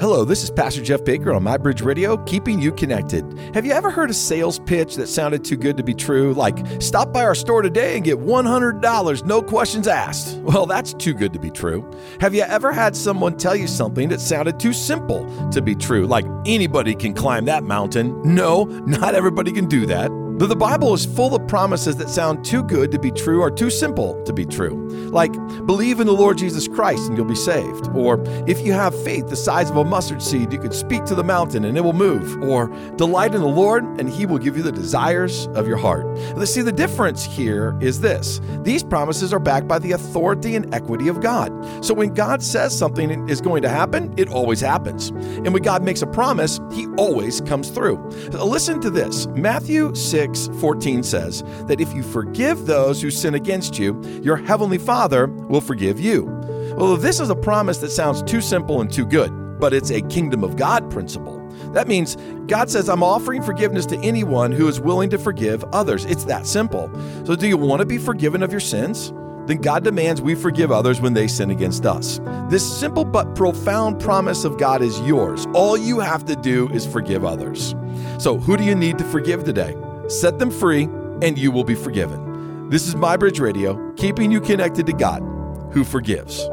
Hello, this is Pastor Jeff Baker on MyBridge Radio, keeping you connected. Have you ever heard a sales pitch that sounded too good to be true? Like, stop by our store today and get $100, no questions asked. Well, that's too good to be true. Have you ever had someone tell you something that sounded too simple to be true? Like, anybody can climb that mountain. No, not everybody can do that. But the Bible is full of promises that sound too good to be true or too simple to be true. Like, believe in the Lord Jesus Christ and you'll be saved. Or, if you have faith the size of a mustard seed, you could speak to the mountain and it will move. Or, delight in the Lord and he will give you the desires of your heart. Let's see, the difference here is this these promises are backed by the authority and equity of God. So, when God says something is going to happen, it always happens. And when God makes a promise, he always comes through. Listen to this Matthew 6 14 says that if you forgive those who sin against you, your heavenly Father will forgive you. Well, this is a promise that sounds too simple and too good, but it's a kingdom of God principle. That means God says, I'm offering forgiveness to anyone who is willing to forgive others. It's that simple. So, do you want to be forgiven of your sins? Then God demands we forgive others when they sin against us. This simple but profound promise of God is yours. All you have to do is forgive others. So, who do you need to forgive today? Set them free, and you will be forgiven. This is MyBridge Radio, keeping you connected to God who forgives.